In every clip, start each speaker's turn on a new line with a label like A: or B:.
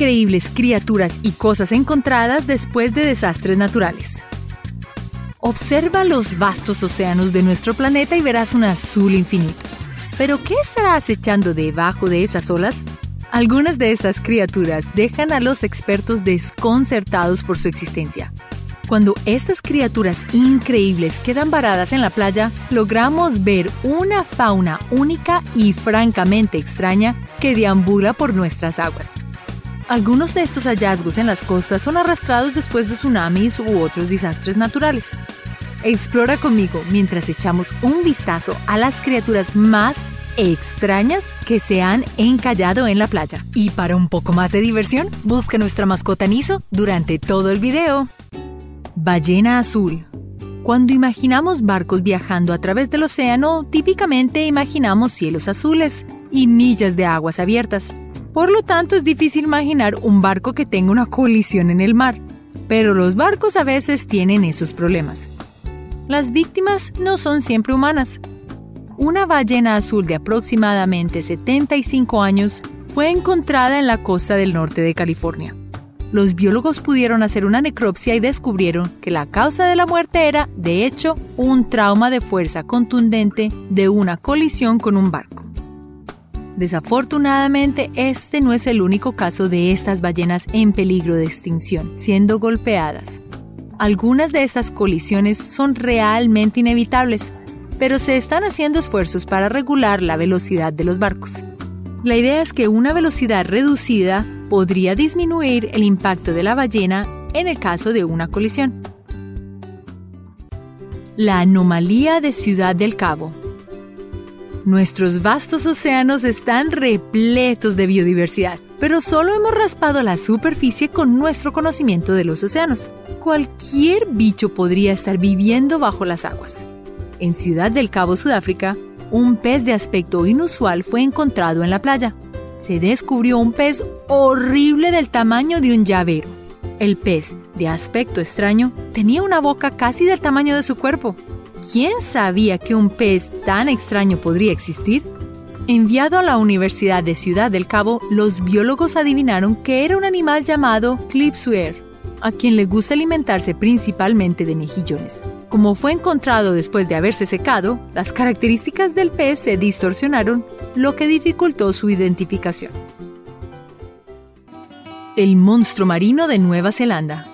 A: increíbles criaturas y cosas encontradas después de desastres naturales. Observa los vastos océanos de nuestro planeta y verás un azul infinito. Pero ¿qué estará acechando debajo de esas olas? Algunas de estas criaturas dejan a los expertos desconcertados por su existencia. Cuando estas criaturas increíbles quedan varadas en la playa, logramos ver una fauna única y francamente extraña que deambula por nuestras aguas. Algunos de estos hallazgos en las costas son arrastrados después de tsunamis u otros desastres naturales. Explora conmigo mientras echamos un vistazo a las criaturas más extrañas que se han encallado en la playa. Y para un poco más de diversión, busca nuestra mascota Niso durante todo el video. Ballena azul. Cuando imaginamos barcos viajando a través del océano, típicamente imaginamos cielos azules y millas de aguas abiertas. Por lo tanto, es difícil imaginar un barco que tenga una colisión en el mar. Pero los barcos a veces tienen esos problemas. Las víctimas no son siempre humanas. Una ballena azul de aproximadamente 75 años fue encontrada en la costa del norte de California los biólogos pudieron hacer una necropsia y descubrieron que la causa de la muerte era, de hecho, un trauma de fuerza contundente de una colisión con un barco. Desafortunadamente, este no es el único caso de estas ballenas en peligro de extinción, siendo golpeadas. Algunas de estas colisiones son realmente inevitables, pero se están haciendo esfuerzos para regular la velocidad de los barcos. La idea es que una velocidad reducida podría disminuir el impacto de la ballena en el caso de una colisión. La anomalía de Ciudad del Cabo. Nuestros vastos océanos están repletos de biodiversidad, pero solo hemos raspado la superficie con nuestro conocimiento de los océanos. Cualquier bicho podría estar viviendo bajo las aguas. En Ciudad del Cabo, Sudáfrica, un pez de aspecto inusual fue encontrado en la playa se descubrió un pez horrible del tamaño de un llavero. El pez, de aspecto extraño, tenía una boca casi del tamaño de su cuerpo. ¿Quién sabía que un pez tan extraño podría existir? Enviado a la Universidad de Ciudad del Cabo, los biólogos adivinaron que era un animal llamado Clipsuer, a quien le gusta alimentarse principalmente de mejillones. Como fue encontrado después de haberse secado, las características del pez se distorsionaron, lo que dificultó su identificación. El monstruo marino de Nueva Zelanda.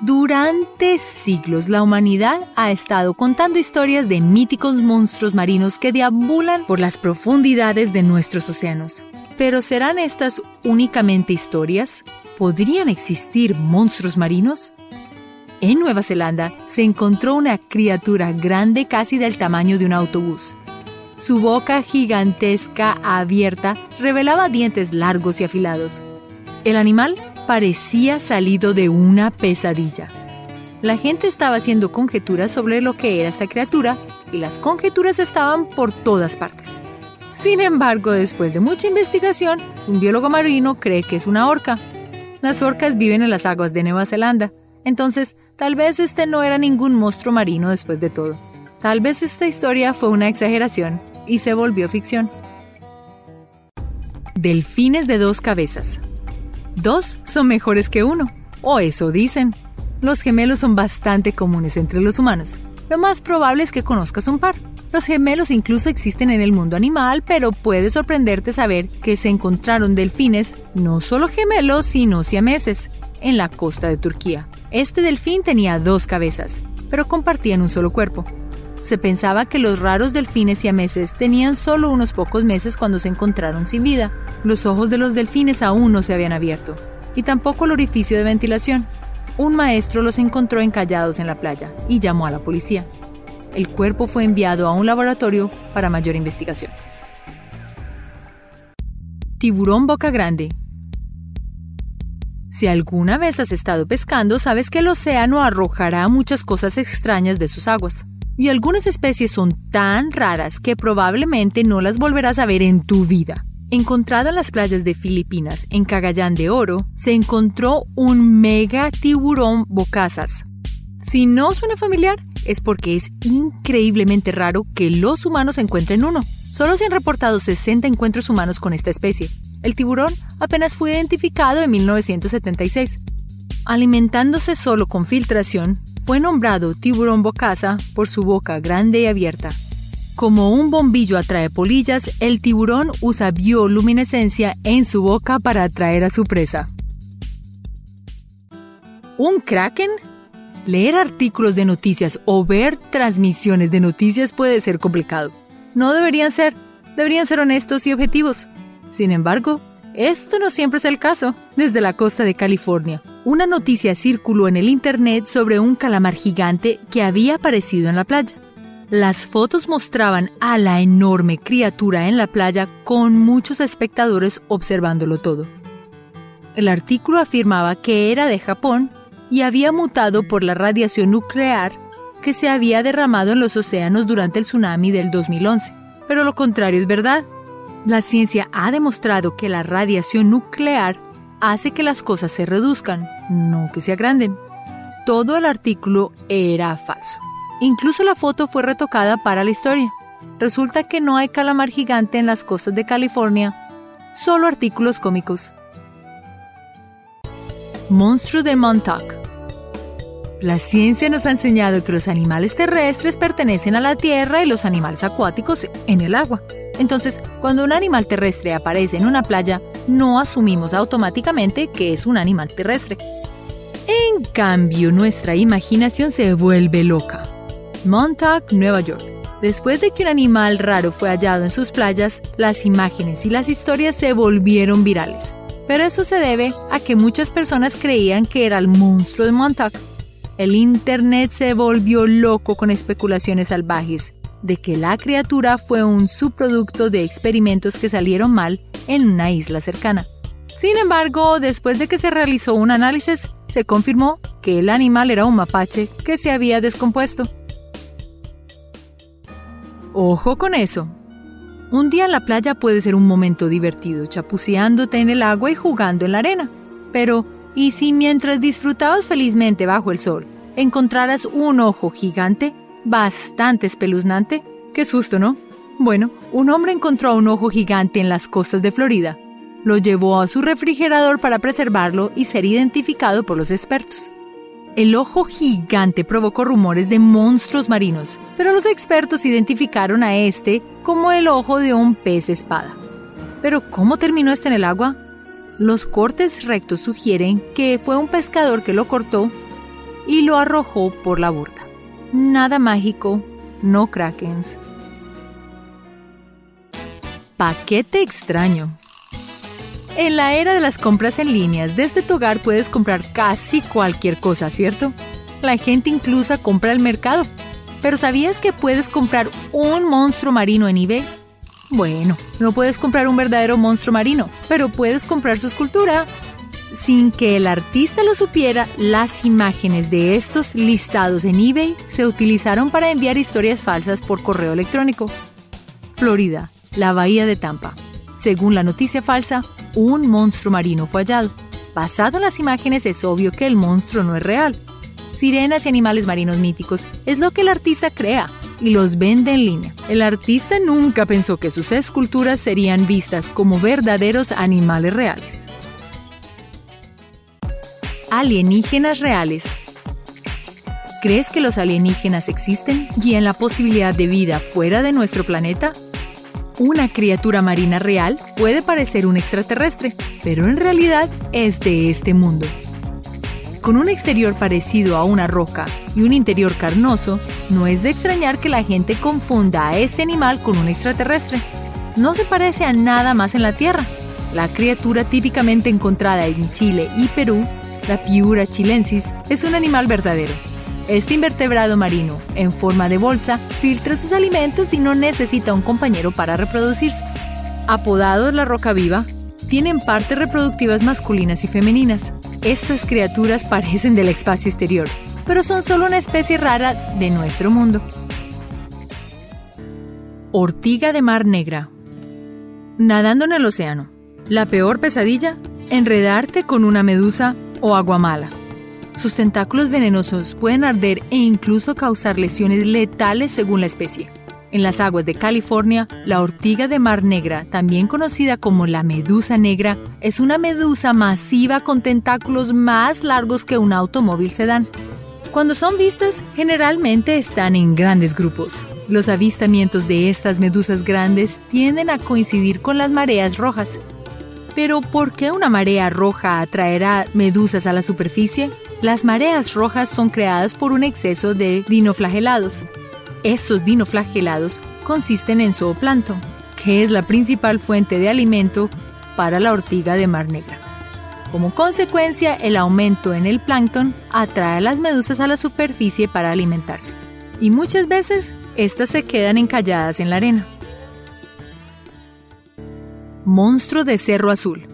A: Durante siglos la humanidad ha estado contando historias de míticos monstruos marinos que deambulan por las profundidades de nuestros océanos. Pero ¿serán estas únicamente historias? ¿Podrían existir monstruos marinos? En Nueva Zelanda se encontró una criatura grande casi del tamaño de un autobús. Su boca gigantesca abierta revelaba dientes largos y afilados. El animal parecía salido de una pesadilla. La gente estaba haciendo conjeturas sobre lo que era esta criatura y las conjeturas estaban por todas partes. Sin embargo, después de mucha investigación, un biólogo marino cree que es una orca. Las orcas viven en las aguas de Nueva Zelanda, entonces tal vez este no era ningún monstruo marino después de todo. Tal vez esta historia fue una exageración y se volvió ficción. Delfines de dos cabezas. Dos son mejores que uno, o eso dicen. Los gemelos son bastante comunes entre los humanos. Lo más probable es que conozcas un par. Los gemelos incluso existen en el mundo animal, pero puede sorprenderte saber que se encontraron delfines, no solo gemelos, sino siameses, en la costa de Turquía. Este delfín tenía dos cabezas, pero compartían un solo cuerpo. Se pensaba que los raros delfines siameses tenían solo unos pocos meses cuando se encontraron sin vida. Los ojos de los delfines aún no se habían abierto, y tampoco el orificio de ventilación. Un maestro los encontró encallados en la playa y llamó a la policía el cuerpo fue enviado a un laboratorio para mayor investigación. Tiburón boca grande. Si alguna vez has estado pescando, sabes que el océano arrojará muchas cosas extrañas de sus aguas. Y algunas especies son tan raras que probablemente no las volverás a ver en tu vida. Encontrado en las playas de Filipinas, en Cagayán de Oro, se encontró un mega tiburón bocazas. Si no suena familiar, es porque es increíblemente raro que los humanos encuentren uno. Solo se han reportado 60 encuentros humanos con esta especie. El tiburón apenas fue identificado en 1976. Alimentándose solo con filtración, fue nombrado tiburón bocaza por su boca grande y abierta. Como un bombillo atrae polillas, el tiburón usa bioluminescencia en su boca para atraer a su presa. ¿Un kraken? Leer artículos de noticias o ver transmisiones de noticias puede ser complicado. No deberían ser, deberían ser honestos y objetivos. Sin embargo, esto no siempre es el caso. Desde la costa de California, una noticia circuló en el Internet sobre un calamar gigante que había aparecido en la playa. Las fotos mostraban a la enorme criatura en la playa con muchos espectadores observándolo todo. El artículo afirmaba que era de Japón y había mutado por la radiación nuclear que se había derramado en los océanos durante el tsunami del 2011. Pero lo contrario es verdad. La ciencia ha demostrado que la radiación nuclear hace que las cosas se reduzcan, no que se agranden. Todo el artículo era falso. Incluso la foto fue retocada para la historia. Resulta que no hay calamar gigante en las costas de California, solo artículos cómicos. Monstruo de Montauk. La ciencia nos ha enseñado que los animales terrestres pertenecen a la tierra y los animales acuáticos en el agua. Entonces, cuando un animal terrestre aparece en una playa, no asumimos automáticamente que es un animal terrestre. En cambio, nuestra imaginación se vuelve loca. Montauk, Nueva York. Después de que un animal raro fue hallado en sus playas, las imágenes y las historias se volvieron virales. Pero eso se debe a que muchas personas creían que era el monstruo de Montauk. El Internet se volvió loco con especulaciones salvajes de que la criatura fue un subproducto de experimentos que salieron mal en una isla cercana. Sin embargo, después de que se realizó un análisis, se confirmó que el animal era un mapache que se había descompuesto. Ojo con eso. Un día en la playa puede ser un momento divertido, chapuceándote en el agua y jugando en la arena. Pero, ¿y si mientras disfrutabas felizmente bajo el sol, encontraras un ojo gigante? Bastante espeluznante. Qué susto, ¿no? Bueno, un hombre encontró un ojo gigante en las costas de Florida. Lo llevó a su refrigerador para preservarlo y ser identificado por los expertos. El ojo gigante provocó rumores de monstruos marinos, pero los expertos identificaron a este como el ojo de un pez espada. Pero ¿cómo terminó este en el agua? Los cortes rectos sugieren que fue un pescador que lo cortó y lo arrojó por la borda. Nada mágico, no krakens. Paquete extraño. En la era de las compras en líneas, desde tu hogar puedes comprar casi cualquier cosa, ¿cierto? La gente incluso compra el mercado. Pero ¿sabías que puedes comprar un monstruo marino en eBay? Bueno, no puedes comprar un verdadero monstruo marino, pero puedes comprar su escultura, sin que el artista lo supiera, las imágenes de estos listados en eBay se utilizaron para enviar historias falsas por correo electrónico. Florida, la bahía de Tampa. Según la noticia falsa, un monstruo marino fue hallado. Basado en las imágenes es obvio que el monstruo no es real. Sirenas y animales marinos míticos es lo que el artista crea y los vende en línea. El artista nunca pensó que sus esculturas serían vistas como verdaderos animales reales alienígenas reales. ¿Crees que los alienígenas existen y en la posibilidad de vida fuera de nuestro planeta? Una criatura marina real puede parecer un extraterrestre, pero en realidad es de este mundo. Con un exterior parecido a una roca y un interior carnoso, no es de extrañar que la gente confunda a este animal con un extraterrestre. No se parece a nada más en la Tierra. La criatura típicamente encontrada en Chile y Perú la Piura chilensis es un animal verdadero. Este invertebrado marino, en forma de bolsa, filtra sus alimentos y no necesita un compañero para reproducirse. Apodados la roca viva, tienen partes reproductivas masculinas y femeninas. Estas criaturas parecen del espacio exterior, pero son solo una especie rara de nuestro mundo. Ortiga de mar negra. Nadando en el océano. La peor pesadilla, enredarte con una medusa o agua mala. Sus tentáculos venenosos pueden arder e incluso causar lesiones letales según la especie. En las aguas de California, la ortiga de mar negra, también conocida como la medusa negra, es una medusa masiva con tentáculos más largos que un automóvil sedán. Cuando son vistas, generalmente están en grandes grupos. Los avistamientos de estas medusas grandes tienden a coincidir con las mareas rojas. Pero ¿por qué una marea roja atraerá medusas a la superficie? Las mareas rojas son creadas por un exceso de dinoflagelados, estos dinoflagelados consisten en zooplancton, que es la principal fuente de alimento para la ortiga de mar negra. Como consecuencia, el aumento en el plancton atrae a las medusas a la superficie para alimentarse. Y muchas veces, estas se quedan encalladas en la arena. Monstruo de Cerro Azul.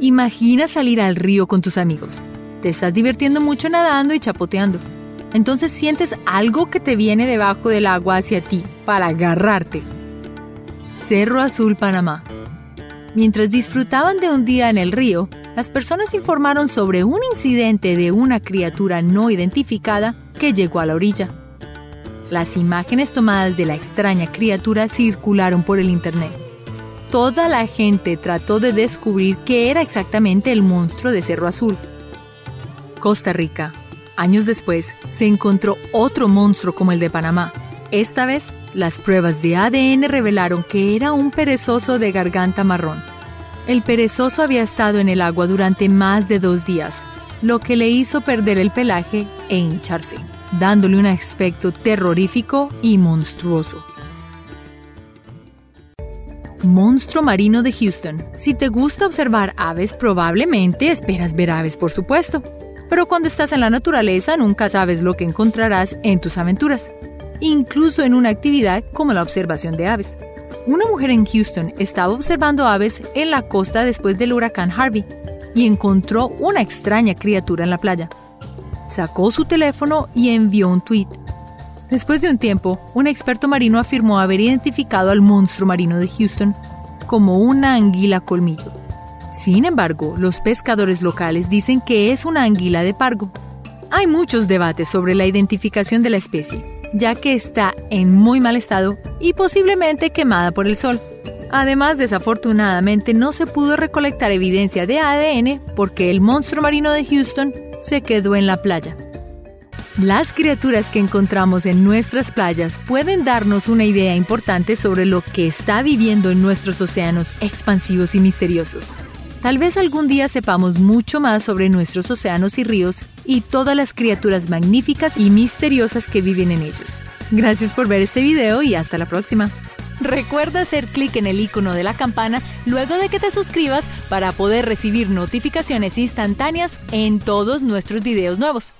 A: Imagina salir al río con tus amigos. Te estás divirtiendo mucho nadando y chapoteando entonces sientes algo que te viene debajo del agua hacia ti para agarrarte. Cerro Azul, Panamá. Mientras disfrutaban de un día en el río, las personas informaron sobre un incidente de una criatura no identificada que llegó a la orilla. Las imágenes tomadas de la extraña criatura circularon por el Internet. Toda la gente trató de descubrir qué era exactamente el monstruo de Cerro Azul. Costa Rica, Años después, se encontró otro monstruo como el de Panamá. Esta vez, las pruebas de ADN revelaron que era un perezoso de garganta marrón. El perezoso había estado en el agua durante más de dos días, lo que le hizo perder el pelaje e hincharse, dándole un aspecto terrorífico y monstruoso. Monstruo marino de Houston. Si te gusta observar aves, probablemente esperas ver aves, por supuesto pero cuando estás en la naturaleza nunca sabes lo que encontrarás en tus aventuras, incluso en una actividad como la observación de aves. Una mujer en Houston estaba observando aves en la costa después del huracán Harvey y encontró una extraña criatura en la playa. Sacó su teléfono y envió un tweet. Después de un tiempo, un experto marino afirmó haber identificado al monstruo marino de Houston como una anguila colmillo. Sin embargo, los pescadores locales dicen que es una anguila de pargo. Hay muchos debates sobre la identificación de la especie, ya que está en muy mal estado y posiblemente quemada por el sol. Además, desafortunadamente no se pudo recolectar evidencia de ADN porque el monstruo marino de Houston se quedó en la playa. Las criaturas que encontramos en nuestras playas pueden darnos una idea importante sobre lo que está viviendo en nuestros océanos expansivos y misteriosos. Tal vez algún día sepamos mucho más sobre nuestros océanos y ríos y todas las criaturas magníficas y misteriosas que viven en ellos. Gracias por ver este video y hasta la próxima. Recuerda hacer clic en el icono de la campana luego de que te suscribas para poder recibir notificaciones instantáneas en todos nuestros videos nuevos.